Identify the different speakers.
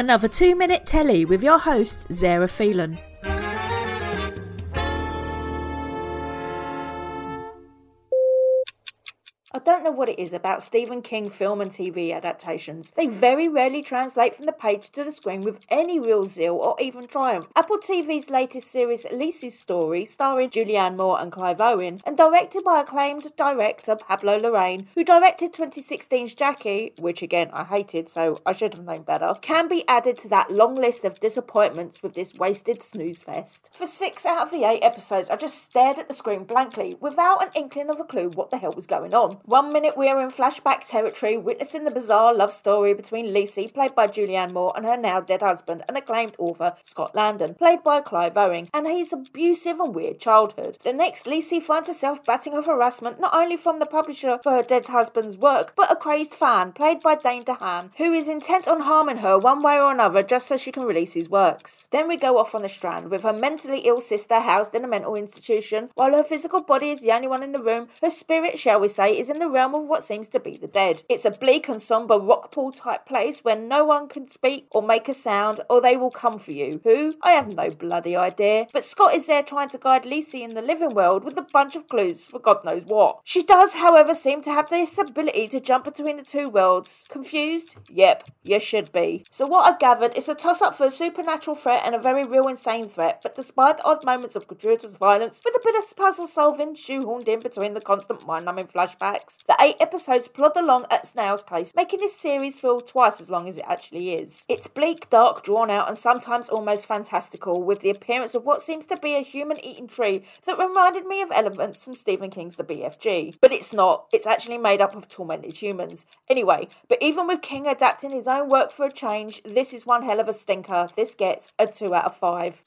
Speaker 1: Another two minute telly with your host, Zara Phelan.
Speaker 2: I don't know what it is about Stephen King film and TV adaptations. They very rarely translate from the page to the screen with any real zeal or even triumph. Apple TV's latest series, Lisey's Story, starring Julianne Moore and Clive Owen, and directed by acclaimed director Pablo Larraín, who directed 2016's Jackie, which again I hated, so I should have known better, can be added to that long list of disappointments with this wasted snooze fest. For six out of the eight episodes, I just stared at the screen blankly, without an inkling of a clue what the hell was going on. One minute we are in flashback territory, witnessing the bizarre love story between Lisey, played by Julianne Moore, and her now dead husband and acclaimed author Scott Landon, played by Clive Owen, and his abusive and weird childhood. The next, Lisey finds herself batting off harassment not only from the publisher for her dead husband's work, but a crazed fan, played by Dane DeHaan, who is intent on harming her one way or another just so she can release his works. Then we go off on the strand with her mentally ill sister housed in a mental institution, while her physical body is the only one in the room, her spirit, shall we say, is in the realm of what seems to be the dead. It's a bleak and somber rock pool type place where no one can speak or make a sound, or they will come for you. Who? I have no bloody idea. But Scott is there trying to guide Lisey in the living world with a bunch of clues for God knows what. She does, however, seem to have this ability to jump between the two worlds. Confused? Yep, you should be. So what I gathered is a toss up for a supernatural threat and a very real insane threat, but despite the odd moments of gratuitous violence, with a bit of puzzle solving shoehorned in between the constant mind numbing flashbacks, the eight episodes plod along at snail's pace, making this series feel twice as long as it actually is. It's bleak, dark, drawn out, and sometimes almost fantastical, with the appearance of what seems to be a human eating tree that reminded me of elements from Stephen King's The BFG. But it's not, it's actually made up of tormented humans. Anyway, but even with King adapting his own work for a change, this is one hell of a stinker. This gets a 2 out of 5.